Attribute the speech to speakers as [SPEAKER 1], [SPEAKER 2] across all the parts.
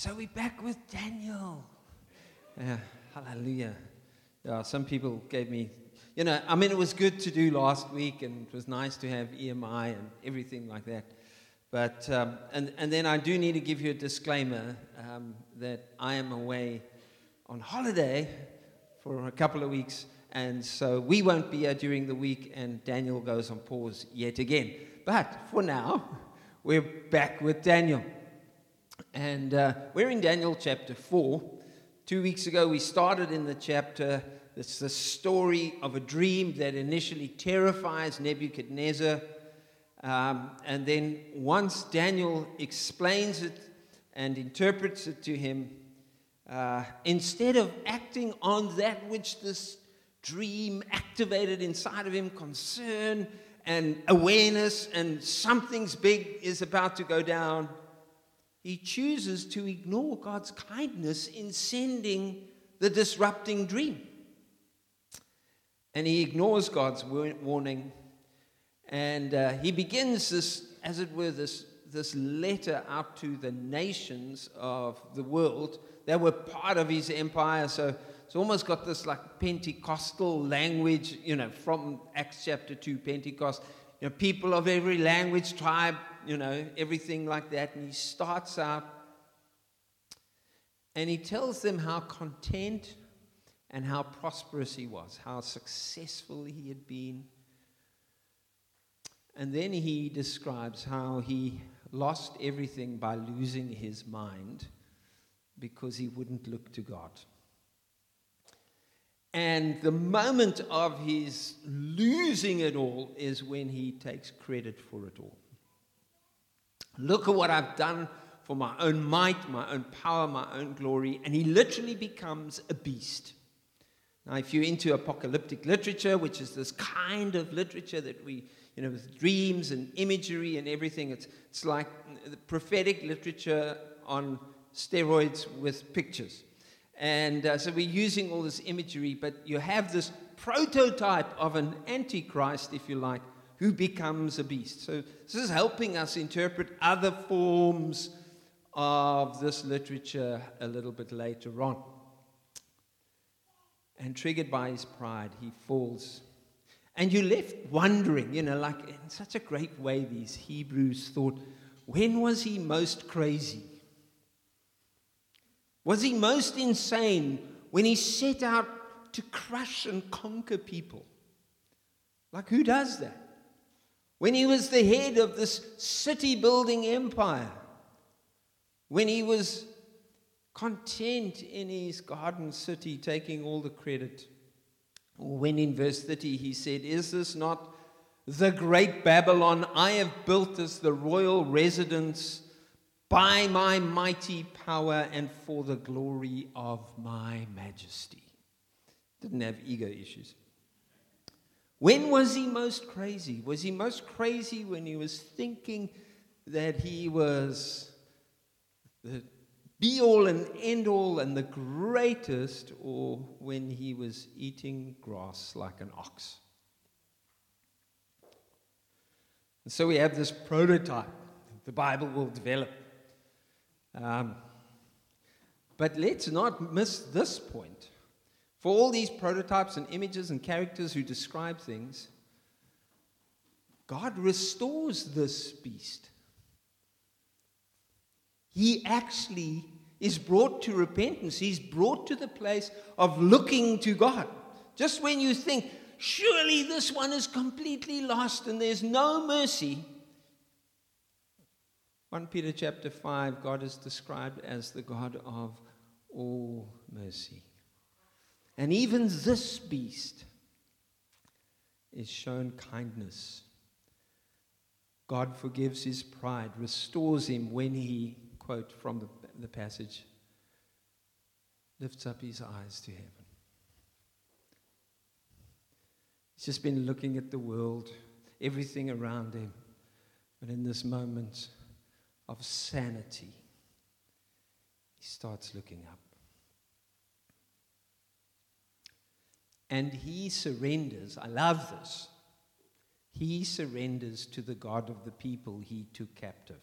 [SPEAKER 1] So we're back with Daniel. Yeah, hallelujah. Yeah, some people gave me, you know, I mean, it was good to do last week and it was nice to have EMI and everything like that. But, um, and, and then I do need to give you a disclaimer um, that I am away on holiday for a couple of weeks. And so we won't be here during the week, and Daniel goes on pause yet again. But for now, we're back with Daniel. And uh, we're in Daniel chapter 4. Two weeks ago, we started in the chapter. It's the story of a dream that initially terrifies Nebuchadnezzar. Um, and then, once Daniel explains it and interprets it to him, uh, instead of acting on that which this dream activated inside of him concern and awareness, and something's big is about to go down he chooses to ignore God's kindness in sending the disrupting dream. And he ignores God's warning. And uh, he begins this, as it were, this, this letter out to the nations of the world that were part of his empire. So it's almost got this like Pentecostal language, you know, from Acts chapter 2, Pentecost. You know, people of every language, tribe, you know, everything like that. And he starts out and he tells them how content and how prosperous he was, how successful he had been. And then he describes how he lost everything by losing his mind because he wouldn't look to God. And the moment of his losing it all is when he takes credit for it all. Look at what I've done for my own might, my own power, my own glory. And he literally becomes a beast. Now, if you're into apocalyptic literature, which is this kind of literature that we, you know, with dreams and imagery and everything, it's, it's like prophetic literature on steroids with pictures. And uh, so we're using all this imagery, but you have this prototype of an antichrist, if you like, who becomes a beast. So this is helping us interpret other forms of this literature a little bit later on. And triggered by his pride, he falls. And you're left wondering, you know, like in such a great way, these Hebrews thought, when was he most crazy? Was he most insane when he set out to crush and conquer people? Like, who does that? When he was the head of this city building empire, when he was content in his garden city, taking all the credit. When in verse 30 he said, Is this not the great Babylon I have built as the royal residence by my mighty power and for the glory of my majesty? Didn't have ego issues. When was he most crazy? Was he most crazy when he was thinking that he was the be all and end all and the greatest, or when he was eating grass like an ox? And so we have this prototype the Bible will develop. Um, but let's not miss this point. For all these prototypes and images and characters who describe things, God restores this beast. He actually is brought to repentance. He's brought to the place of looking to God. Just when you think, surely this one is completely lost and there's no mercy. 1 Peter chapter 5, God is described as the God of all mercy. And even this beast is shown kindness. God forgives his pride, restores him when he, quote from the, the passage, lifts up his eyes to heaven. He's just been looking at the world, everything around him. But in this moment of sanity, he starts looking up. And he surrenders. I love this. He surrenders to the God of the people he took captive.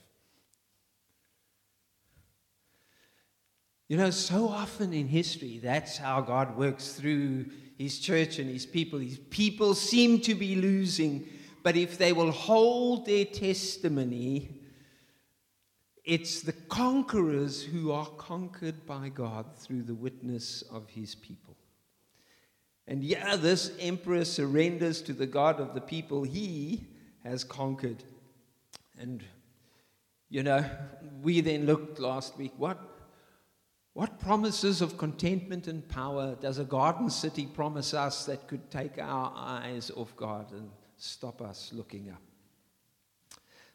[SPEAKER 1] You know, so often in history, that's how God works through his church and his people. His people seem to be losing, but if they will hold their testimony, it's the conquerors who are conquered by God through the witness of his people. And yeah, this emperor surrenders to the God of the people he has conquered. And, you know, we then looked last week what, what promises of contentment and power does a garden city promise us that could take our eyes off God and stop us looking up?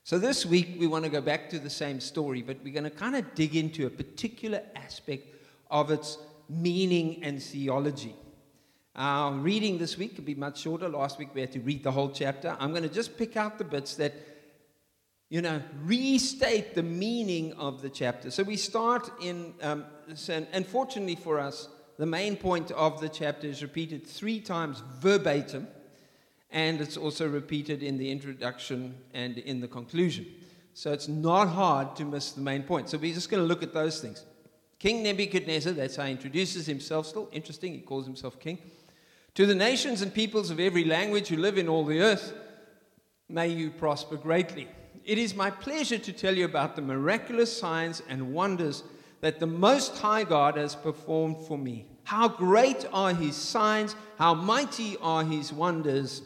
[SPEAKER 1] So, this week we want to go back to the same story, but we're going to kind of dig into a particular aspect of its meaning and theology. Our reading this week could be much shorter. Last week we had to read the whole chapter. I'm going to just pick out the bits that, you know, restate the meaning of the chapter. So we start in, um, and fortunately for us, the main point of the chapter is repeated three times verbatim and it's also repeated in the introduction and in the conclusion. So it's not hard to miss the main point. So we're just going to look at those things. King Nebuchadnezzar, that's how he introduces himself still. Interesting, he calls himself king. To the nations and peoples of every language who live in all the earth, may you prosper greatly. It is my pleasure to tell you about the miraculous signs and wonders that the Most High God has performed for me. How great are his signs, how mighty are his wonders.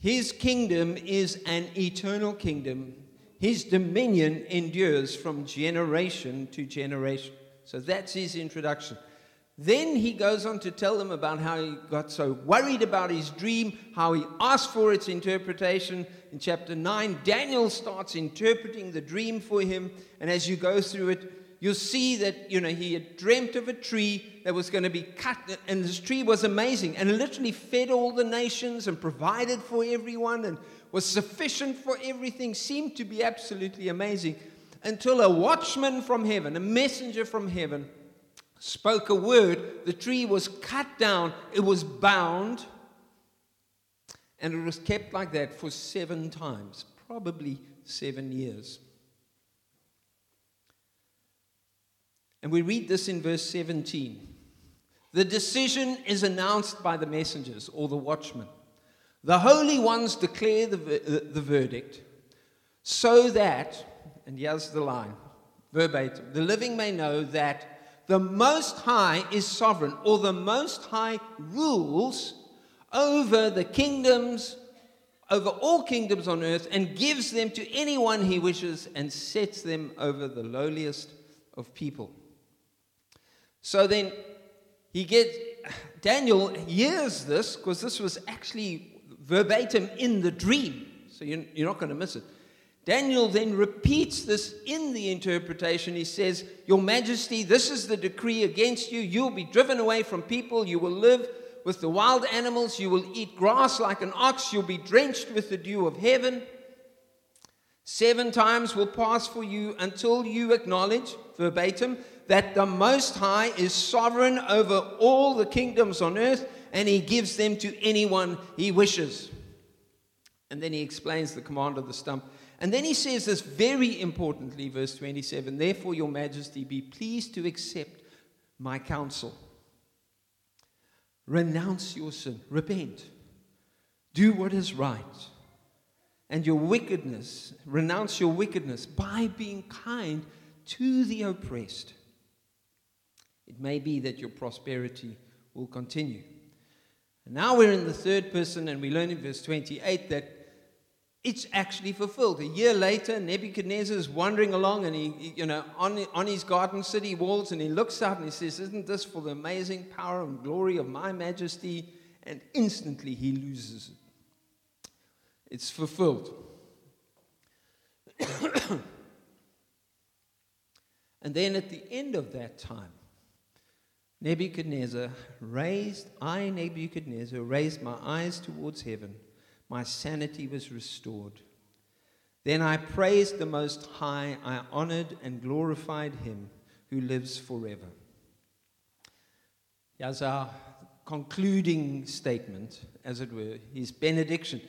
[SPEAKER 1] His kingdom is an eternal kingdom. His dominion endures from generation to generation. So that's his introduction. Then he goes on to tell them about how he got so worried about his dream, how he asked for its interpretation. In chapter 9, Daniel starts interpreting the dream for him. And as you go through it, you'll see that, you know, he had dreamt of a tree that was going to be cut, and this tree was amazing, and literally fed all the nations and provided for everyone and was sufficient for everything, seemed to be absolutely amazing, until a watchman from heaven, a messenger from heaven, spoke a word. The tree was cut down, it was bound, and it was kept like that for seven times, probably seven years. And we read this in verse 17. The decision is announced by the messengers or the watchmen. The holy ones declare the, uh, the verdict so that, and here's the line verbatim, the living may know that the Most High is sovereign, or the Most High rules over the kingdoms, over all kingdoms on earth, and gives them to anyone he wishes, and sets them over the lowliest of people. So then he gets, Daniel hears this because this was actually verbatim in the dream. So you're, not going to miss it. Daniel then repeats this in the interpretation. He says, Your Majesty, this is the decree against you. You'll be driven away from people. You will live with the wild animals. You will eat grass like an ox. You'll be drenched with the dew of heaven. Seven times will pass for you until you acknowledge, verbatim, that the Most High is sovereign over all the kingdoms on earth and he gives them to anyone he wishes. And then he explains the command of the stump. And then he says this very importantly, verse 27 Therefore, your majesty, be pleased to accept my counsel. Renounce your sin, repent, do what is right, and your wickedness, renounce your wickedness by being kind to the oppressed it may be that your prosperity will continue. And now we're in the third person, and we learn in verse 28 that it's actually fulfilled. A year later, Nebuchadnezzar is wandering along and he, you know, on, on his garden city walls, and he looks out and he says, Isn't this for the amazing power and glory of my majesty? And instantly he loses it. It's fulfilled. and then at the end of that time, Nebuchadnezzar raised, I, Nebuchadnezzar, raised my eyes towards heaven. My sanity was restored. Then I praised the Most High. I honored and glorified him who lives forever. As our concluding statement, as it were, his benediction.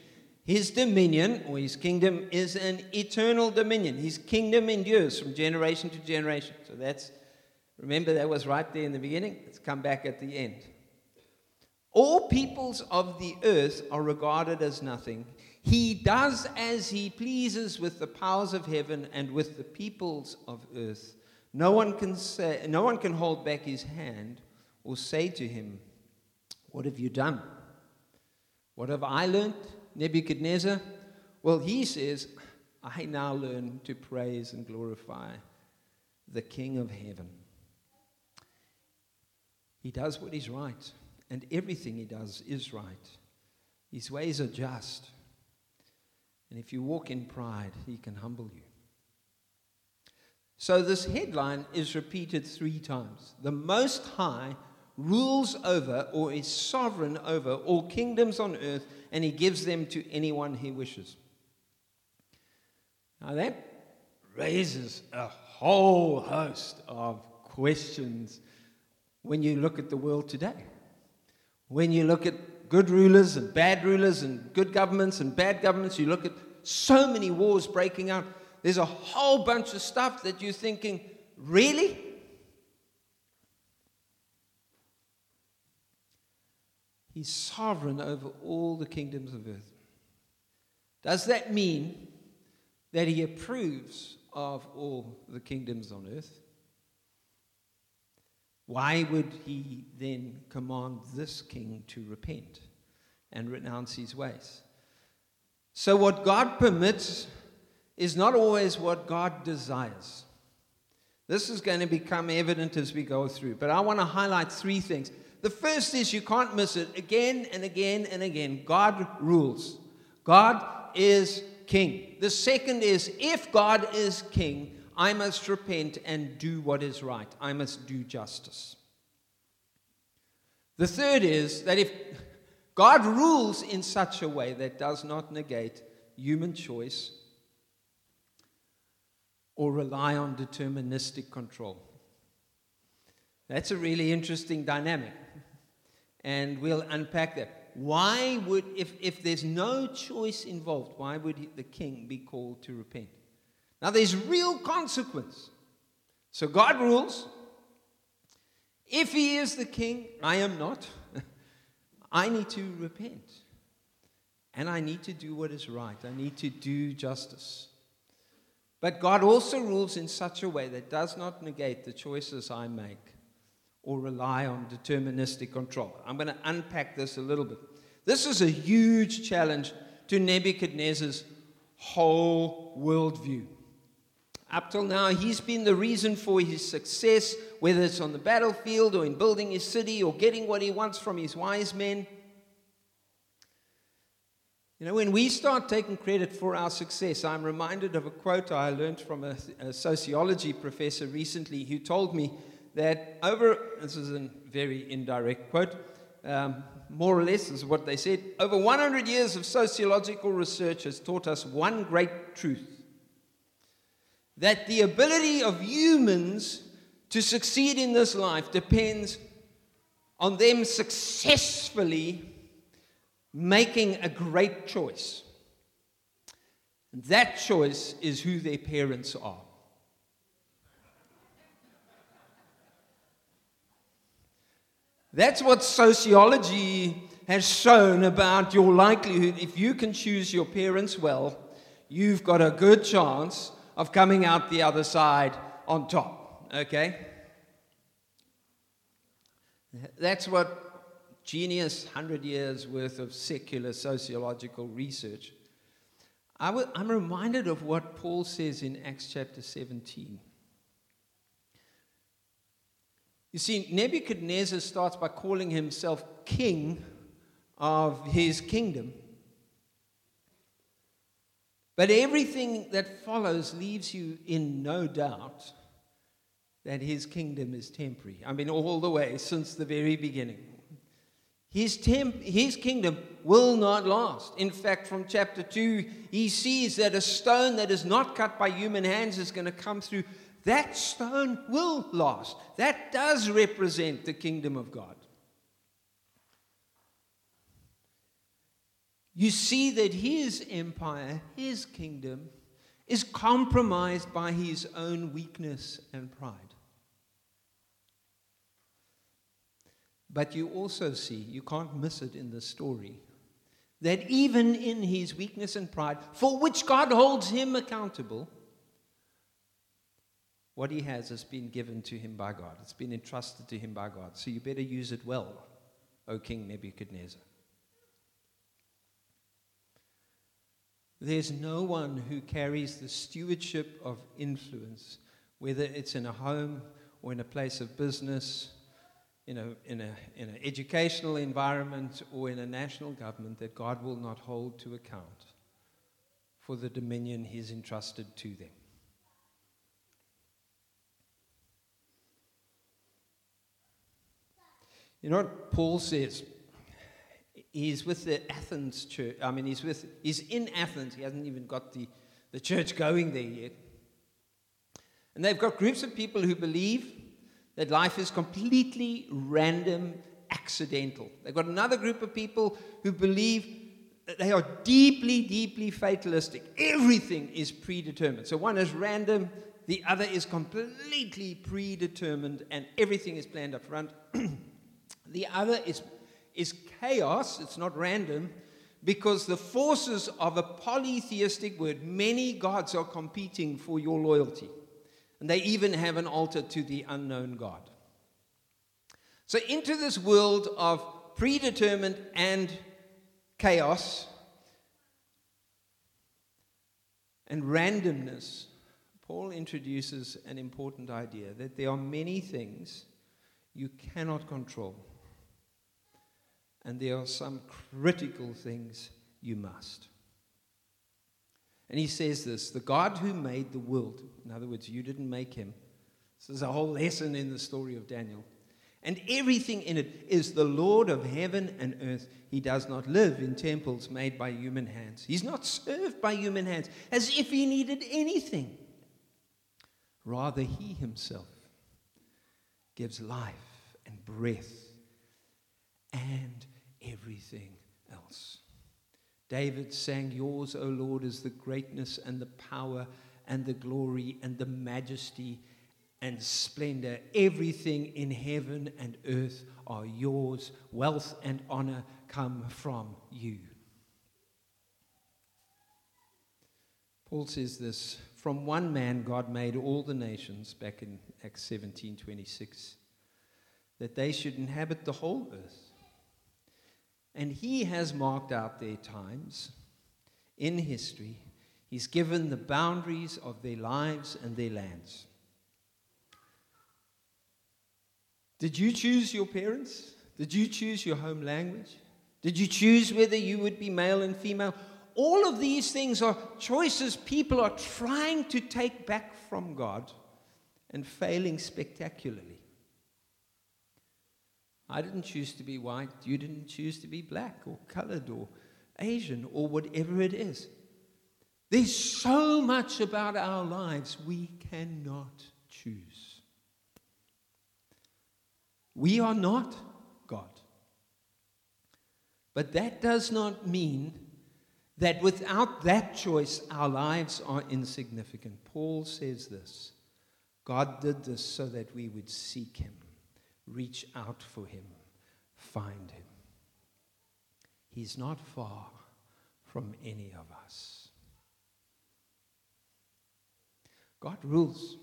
[SPEAKER 1] His dominion, or his kingdom, is an eternal dominion. His kingdom endures from generation to generation. So that's, remember, that was right there in the beginning. It's come back at the end. All peoples of the earth are regarded as nothing. He does as he pleases with the powers of heaven and with the peoples of earth. No one can say, no one can hold back his hand or say to him, What have you done? What have I learned? Nebuchadnezzar? Well, he says, I now learn to praise and glorify the King of heaven. He does what is right, and everything he does is right. His ways are just. And if you walk in pride, he can humble you. So this headline is repeated three times. The Most High rules over or is sovereign over all kingdoms on earth, and he gives them to anyone he wishes. Now that raises a whole host of questions when you look at the world today. When you look at good rulers and bad rulers and good governments and bad governments, you look at so many wars breaking out. There's a whole bunch of stuff that you're thinking, really? He's sovereign over all the kingdoms of earth. Does that mean that he approves of all the kingdoms on earth? Why would he then command this king to repent and renounce his ways? So, what God permits is not always what God desires. This is going to become evident as we go through, but I want to highlight three things. The first is you can't miss it again and again and again. God rules, God is king. The second is if God is king, I must repent and do what is right, I must do justice. The third is that if God rules in such a way that does not negate human choice or rely on deterministic control. That's a really interesting dynamic and we'll unpack that. Why would, if, if there's no choice involved, why would he, the king be called to repent? Now, there's real consequence. So God rules. If he is the king, I am not. I need to repent. And I need to do what is right. I need to do justice. But God also rules in such a way that does not negate the choices I make or rely on deterministic control. I'm going to unpack this a little bit. This is a huge challenge to Nebuchadnezzar's whole worldview. Up till now, he's been the reason for his success, whether it's on the battlefield or in building his city or getting what he wants from his wise men. You know, when we start taking credit for our success, I'm reminded of a quote I learned from a, a sociology professor recently who told me that over, this is a very indirect quote, um, more or less is what they said, over 100 years of sociological research has taught us one great truth that the ability of humans to succeed in this life depends on them successfully making a great choice. And that choice is who their parents are. That's what sociology has shown about your likelihood. If you can choose your parents well, you've got a good chance of coming out the other side on top. Okay? That's what genius 100 years worth of secular sociological research. i w- I'm reminded of what Paul says in Acts chapter 17. You see, Nebuchadnezzar starts by calling himself king of his kingdom. But everything that follows leaves you in no doubt that his kingdom is temporary. I mean, all the way since the very beginning. His, temp- his kingdom will not last. In fact, from chapter 2, he sees that a stone that is not cut by human hands is going to come through that stone will last. That does represent the kingdom of God. You see that his empire, his kingdom, is compromised by his own weakness and pride. But you also see, you can't miss it in the story, that even in his weakness and pride, for which God holds him accountable, what he has has been given to him by God. It's been entrusted to him by God. So you better use it well, O King Nebuchadnezzar. There's no one who carries the stewardship of influence, whether it's in a home or in a place of business, in, a, in, a, in an educational environment or in a national government, that God will not hold to account for the dominion He's entrusted to them. You know what Paul says? He's with the Athens church. I mean, he's, with, he's in Athens. He hasn't even got the, the church going there yet. And they've got groups of people who believe that life is completely random, accidental. They've got another group of people who believe that they are deeply, deeply fatalistic. Everything is predetermined. So one is random, the other is completely predetermined, and everything is planned up front. the other is is chaos, it's not random, because the forces of a polytheistic word, many gods are competing for your loyalty. And they even have an altar to the unknown God. So, into this world of predetermined and chaos and randomness, Paul introduces an important idea that there are many things you cannot control and there are some critical things you must. And he says this the God who made the world, in other words, you didn't make him. This is a whole lesson in the story of Daniel. And everything in it is the Lord of heaven and earth. He does not live in temples made by human hands. He's not served by human hands as if he needed anything. Rather, he himself gives life and breath and everything else. David sang, Yours, O Lord, is the greatness and the power and the glory and the majesty and splendor. Everything in heaven and earth are yours. Wealth and honor come from you. Paul says this From one man, God made all the nations, back in Acts 17 26, that they should inhabit the whole earth. And he has marked out their times in history. He's given the boundaries of their lives and their lands. Did you choose your parents? Did you choose your home language? Did you choose whether you would be male and female? All of these things are choices people are trying to take back from God and failing spectacularly. I didn't choose to be white. You didn't choose to be black or colored or Asian or whatever it is. There's so much about our lives we cannot choose. We are not God. But that does not mean that without that choice, our lives are insignificant. Paul says this God did this so that we would seek Him reach out for him, find him. He's not far from any of us. God rules.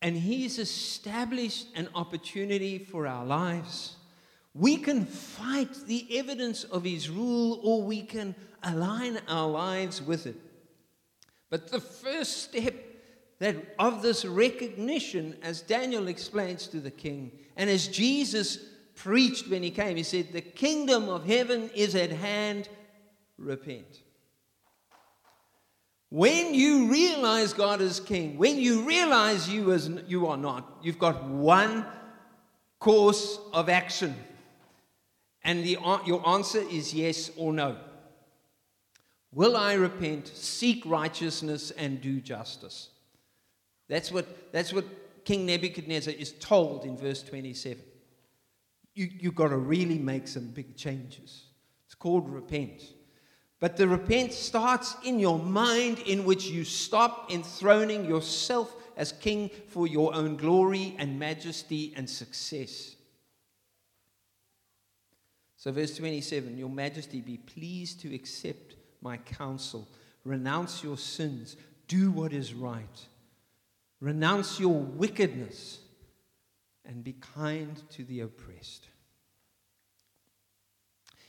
[SPEAKER 1] And He's established an opportunity for our lives. We can fight the evidence of His rule or we can align our lives with it. But the first step that of this recognition, as Daniel explains to the king, and as Jesus preached when he came, he said, The kingdom of heaven is at hand, repent. When you realize God is king, when you realize you, as, you are not, you've got one course of action. And the, uh, your answer is yes or no. Will I repent, seek righteousness, and do justice? That's what, that's what King Nebuchadnezzar is told in verse 27. You, you've got to really make some big changes. It's called repent. But the repent starts in your mind, in which you stop enthroning yourself as king for your own glory and majesty and success. So, verse 27 Your majesty, be pleased to accept my counsel, renounce your sins, do what is right, renounce your wickedness, and be kind to the oppressed.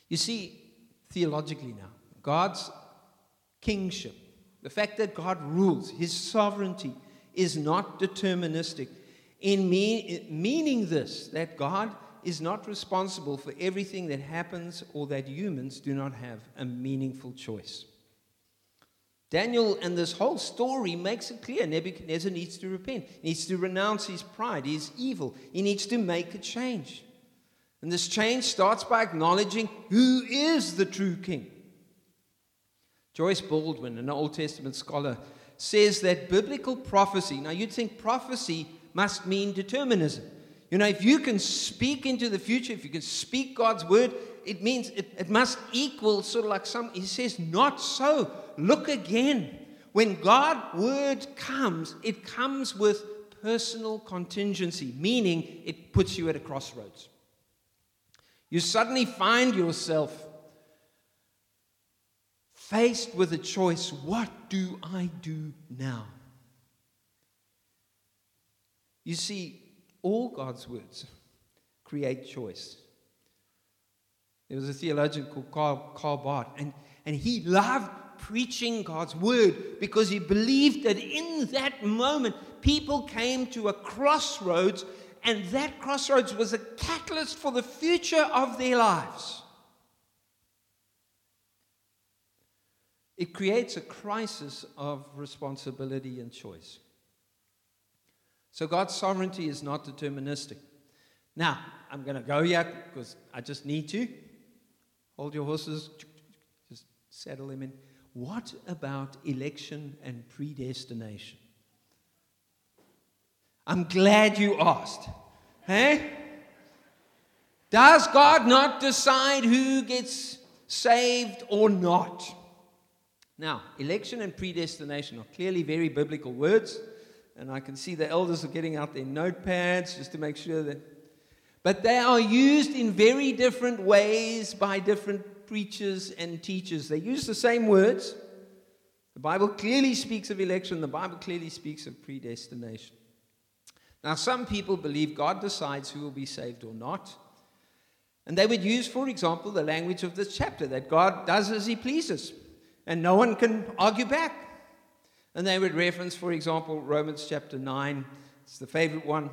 [SPEAKER 1] You see, theologically now, God's kingship, the fact that God rules, his sovereignty, is not deterministic. In me, meaning this, that God is not responsible for everything that happens or that humans do not have a meaningful choice. Daniel and this whole story makes it clear Nebuchadnezzar needs to repent, he needs to renounce his pride, his evil, he needs to make a change. And this change starts by acknowledging who is the true king. Joyce Baldwin, an Old Testament scholar, says that biblical prophecy, now you'd think prophecy must mean determinism. You know, if you can speak into the future, if you can speak God's word, it means it, it must equal sort of like some, he says, not so. Look again. When God's word comes, it comes with personal contingency, meaning it puts you at a crossroads. You suddenly find yourself faced with a choice what do I do now? You see, all God's words create choice. There was a theologian called Karl, Karl Barth, and, and he loved preaching God's word because he believed that in that moment people came to a crossroads and that crossroads was a catalyst for the future of their lives. It creates a crisis of responsibility and choice. So God's sovereignty is not deterministic. Now, I'm going to go yet because I just need to. Hold your horses, just settle them in. What about election and predestination? I'm glad you asked. Hey? Does God not decide who gets saved or not? Now, election and predestination are clearly very biblical words, and I can see the elders are getting out their notepads just to make sure that. But they are used in very different ways by different preachers and teachers. They use the same words. The Bible clearly speaks of election, the Bible clearly speaks of predestination. Now, some people believe God decides who will be saved or not. And they would use, for example, the language of this chapter that God does as he pleases, and no one can argue back. And they would reference, for example, Romans chapter 9, it's the favorite one,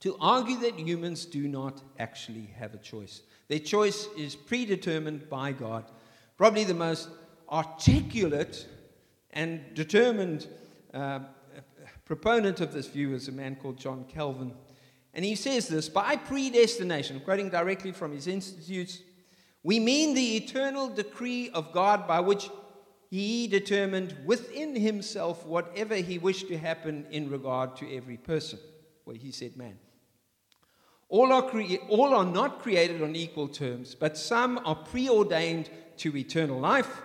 [SPEAKER 1] to argue that humans do not actually have a choice. Their choice is predetermined by God. Probably the most articulate and determined uh, proponent of this view is a man called John Calvin. And he says this by predestination, quoting directly from his institutes, we mean the eternal decree of God by which he determined within himself whatever he wished to happen in regard to every person. Well, he said man. All are, crea- all are not created on equal terms, but some are preordained to eternal life,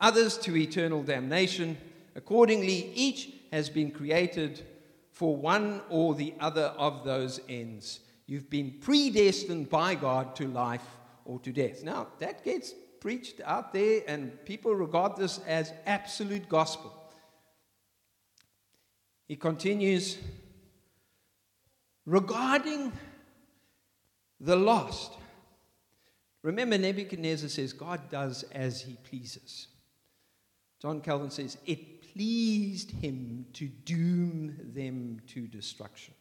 [SPEAKER 1] others to eternal damnation. Accordingly, each has been created for one or the other of those ends. You've been predestined by God to life or to death. Now, that gets preached out there, and people regard this as absolute gospel. He continues regarding the lost. Remember, Nebuchadnezzar says God does as he pleases. John Calvin says it pleased him to doom them to destruction.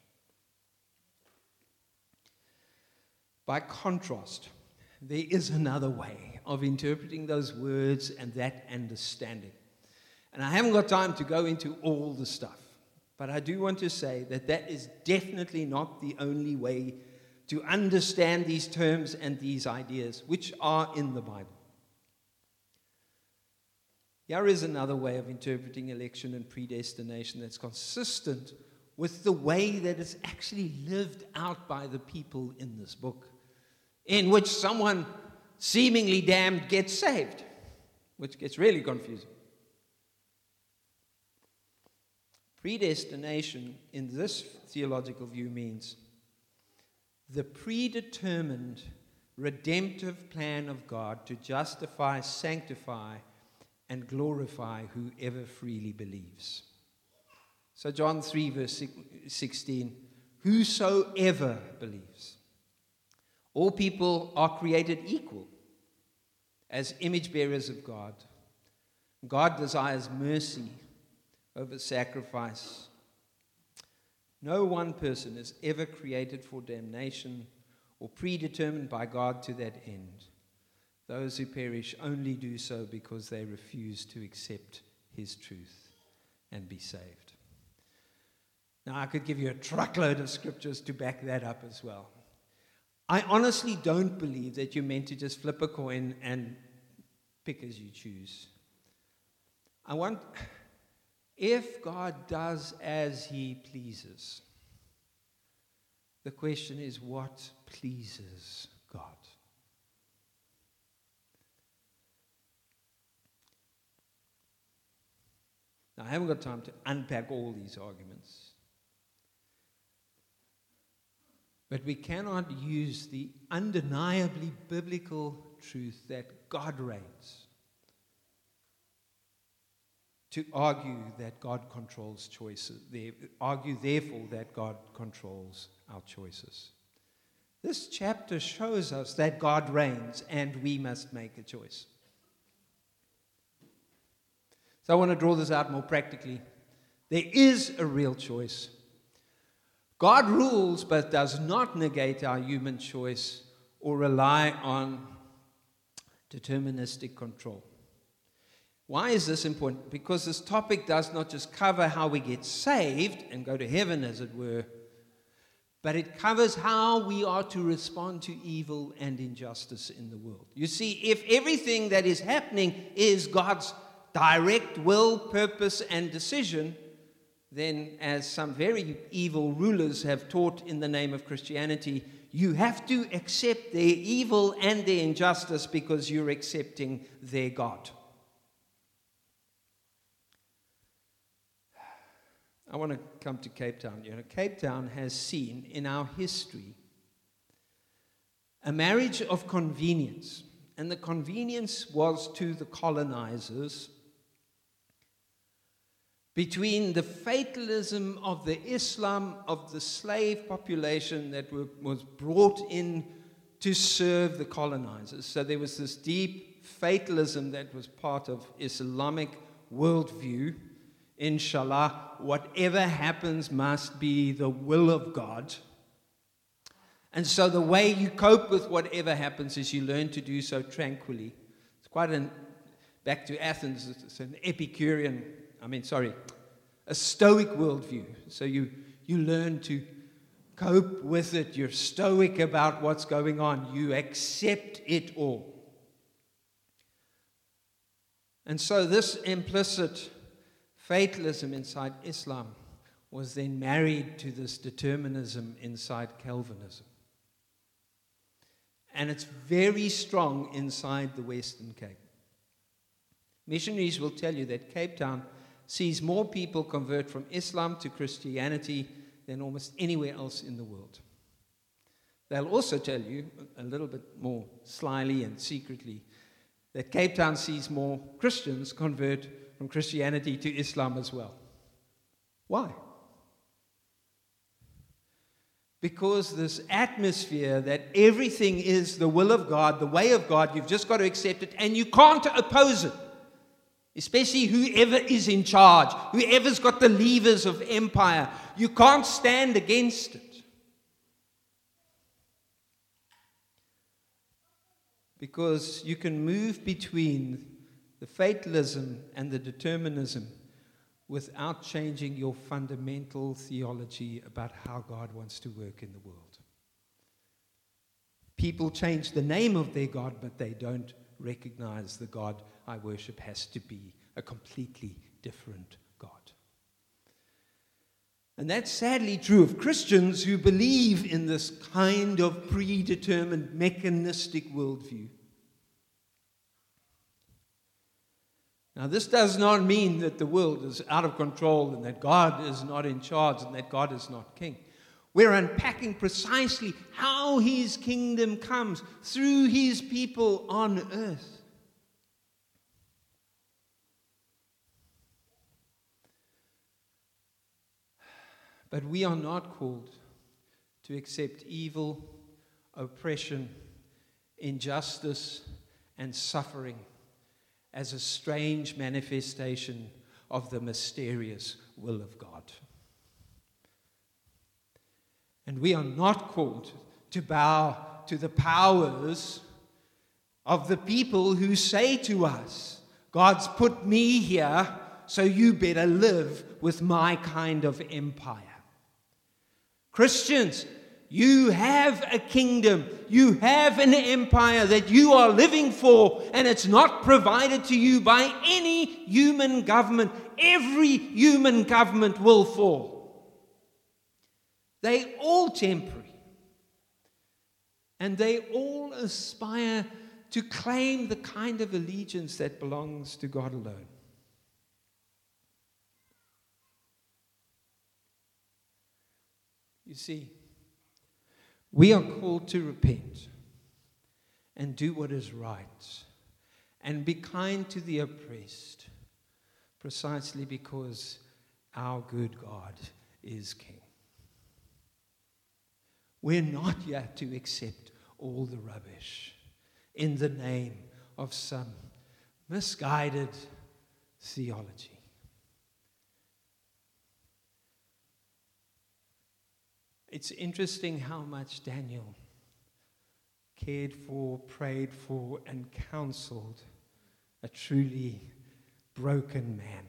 [SPEAKER 1] By contrast, there is another way of interpreting those words and that understanding. And I haven't got time to go into all the stuff, but I do want to say that that is definitely not the only way to understand these terms and these ideas, which are in the Bible. Here is another way of interpreting election and predestination that's consistent with the way that it's actually lived out by the people in this book, in which someone seemingly damned gets saved, which gets really confusing. Predestination in this theological view means the predetermined redemptive plan of God to justify, sanctify, and glorify whoever freely believes. So, John 3, verse 16 Whosoever believes. All people are created equal as image bearers of God. God desires mercy over sacrifice. No one person is ever created for damnation or predetermined by God to that end. Those who perish only do so because they refuse to accept His truth and be saved. Now, I could give you a truckload of scriptures to back that up as well. I honestly don't believe that you're meant to just flip a coin and pick as you choose. I want. If God does as he pleases, the question is what pleases God? Now, I haven't got time to unpack all these arguments. But we cannot use the undeniably biblical truth that God reigns to argue that God controls choices, argue therefore that God controls our choices. This chapter shows us that God reigns and we must make a choice. So I want to draw this out more practically. There is a real choice. God rules but does not negate our human choice or rely on deterministic control. Why is this important? Because this topic does not just cover how we get saved and go to heaven, as it were, but it covers how we are to respond to evil and injustice in the world. You see, if everything that is happening is God's direct will, purpose, and decision, then, as some very evil rulers have taught in the name of Christianity, you have to accept their evil and their injustice because you're accepting their God. I want to come to Cape Town. You know, Cape Town has seen in our history a marriage of convenience. And the convenience was to the colonizers between the fatalism of the Islam of the slave population that were, was brought in to serve the colonizers. So there was this deep fatalism that was part of Islamic worldview inshallah, whatever happens must be the will of God. And so the way you cope with whatever happens is you learn to do so tranquilly. It's quite an, back to Athens, it's an Epicurean, I mean, sorry, a Stoic worldview. So you, you learn to cope with it. You're stoic about what's going on. You accept it all. And so this implicit Fatalism inside Islam was then married to this determinism inside Calvinism. And it's very strong inside the Western Cape. Missionaries will tell you that Cape Town sees more people convert from Islam to Christianity than almost anywhere else in the world. They'll also tell you, a little bit more slyly and secretly, that Cape Town sees more Christians convert from Christianity to Islam as well. Why? Because this atmosphere that everything is the will of God, the way of God, you've just got to accept it and you can't oppose it. Especially whoever is in charge, whoever's got the levers of empire. You can't stand against it. Because you can move between the fatalism and the determinism without changing your fundamental theology about how God wants to work in the world. People change the name of their God, but they don't recognize the God I worship has to be a completely different God. And that's sadly true of Christians who believe in this kind of predetermined mechanistic worldview. Now, this does not mean that the world is out of control and that God is not in charge and that God is not king. We're unpacking precisely how his kingdom comes through his people on earth. But we are not called to accept evil, oppression, injustice, and suffering as a strange manifestation of the mysterious will of God. And we are not called to bow to the powers of the people who say to us, God's put me here, so you better live with my kind of empire. Christians, you have a kingdom, you have an empire that you are living for, and it's not provided to you by any human government. Every human government will fall. They all temporary, and they all aspire to claim the kind of allegiance that belongs to God alone. You see, we are called to repent and do what is right and be kind to the oppressed precisely because our good God is King. We're not yet to accept all the rubbish in the name of some misguided theology. It's interesting how much Daniel cared for, prayed for, and counseled a truly broken man.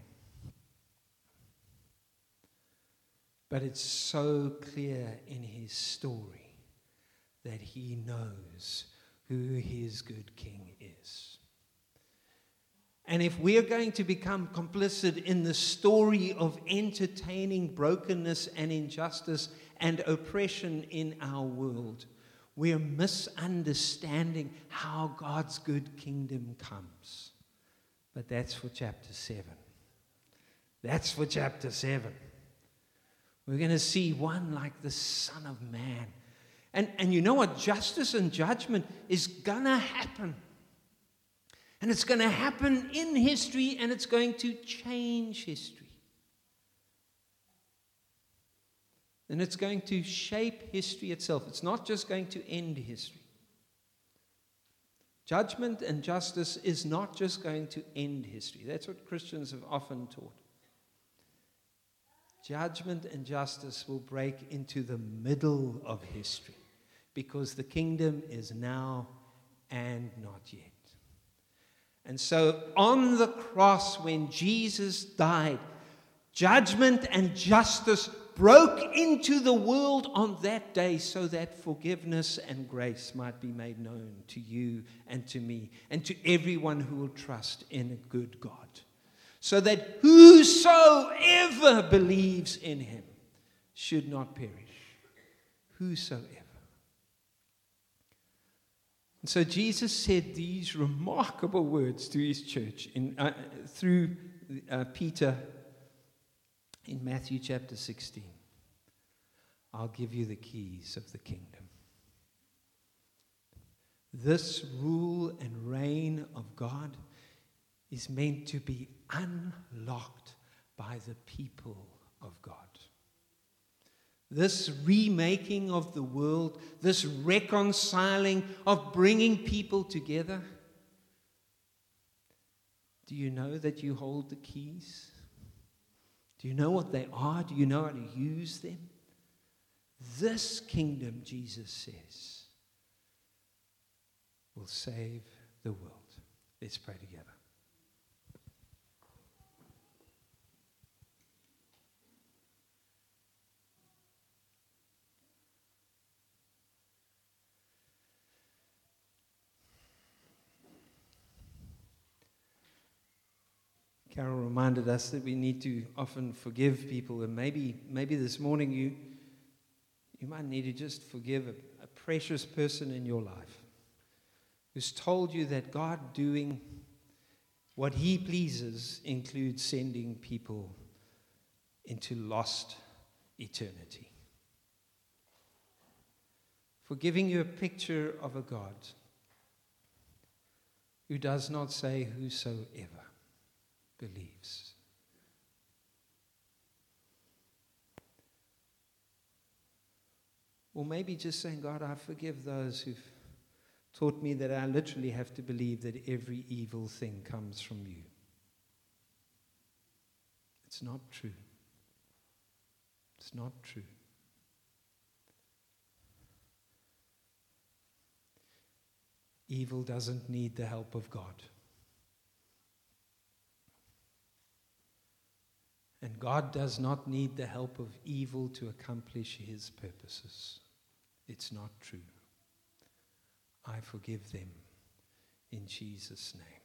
[SPEAKER 1] But it's so clear in his story that he knows who his good king is. And if we are going to become complicit in the story of entertaining brokenness and injustice and oppression in our world, we are misunderstanding how God's good kingdom comes. But that's for chapter 7. That's for chapter 7. We're going to see one like the Son of Man. And, and you know what? Justice and judgment is going to happen. And it's going to happen in history and it's going to change history. And it's going to shape history itself. It's not just going to end history. Judgment and justice is not just going to end history. That's what Christians have often taught. Judgment and justice will break into the middle of history because the kingdom is now and not yet. And so on the cross, when Jesus died, judgment and justice broke into the world on that day so that forgiveness and grace might be made known to you and to me and to everyone who will trust in a good God. So that whosoever believes in him should not perish. Whosoever. And so Jesus said these remarkable words to his church in, uh, through uh, Peter in Matthew chapter 16. I'll give you the keys of the kingdom. This rule and reign of God is meant to be unlocked by the people of God. This remaking of the world, this reconciling of bringing people together. Do you know that you hold the keys? Do you know what they are? Do you know how to use them? This kingdom, Jesus says, will save the world. Let's pray together. Carol reminded us that we need to often forgive people, and maybe, maybe this morning you, you might need to just forgive a, a precious person in your life who's told you that God doing What he pleases includes sending people into lost eternity. For giving you a picture of a God who does not say whosoever believes. Or maybe just saying, God, I forgive those who've taught me that I literally have to believe that every evil thing comes from you. It's not true. It's not true. Evil doesn't need the help of God. And God does not need the help of evil to accomplish his purposes. It's not true. I forgive them in Jesus' name.